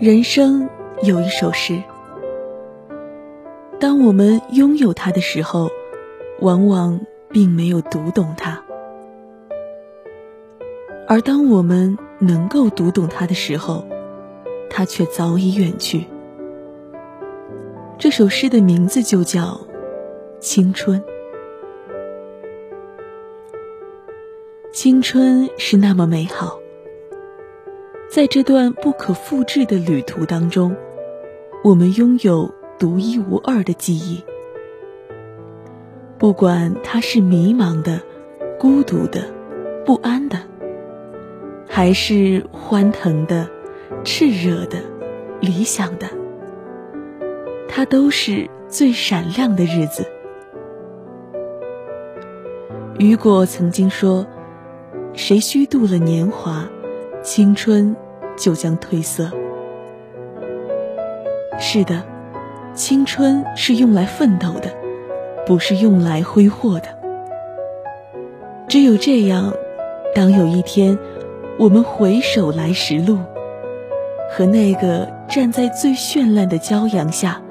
人生有一首诗，当我们拥有它的时候，往往并没有读懂它；而当我们能够读懂它的时候，它却早已远去。这首诗的名字就叫《青春》。青春是那么美好。在这段不可复制的旅途当中，我们拥有独一无二的记忆。不管它是迷茫的、孤独的、不安的，还是欢腾的、炽热的、理想的，它都是最闪亮的日子。雨果曾经说：“谁虚度了年华？”青春就将褪色。是的，青春是用来奋斗的，不是用来挥霍的。只有这样，当有一天我们回首来时路，和那个站在最绚烂的骄阳下，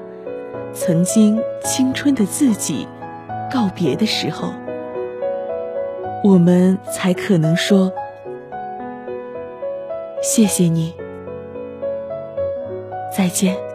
曾经青春的自己告别的时候，我们才可能说。谢谢你，再见。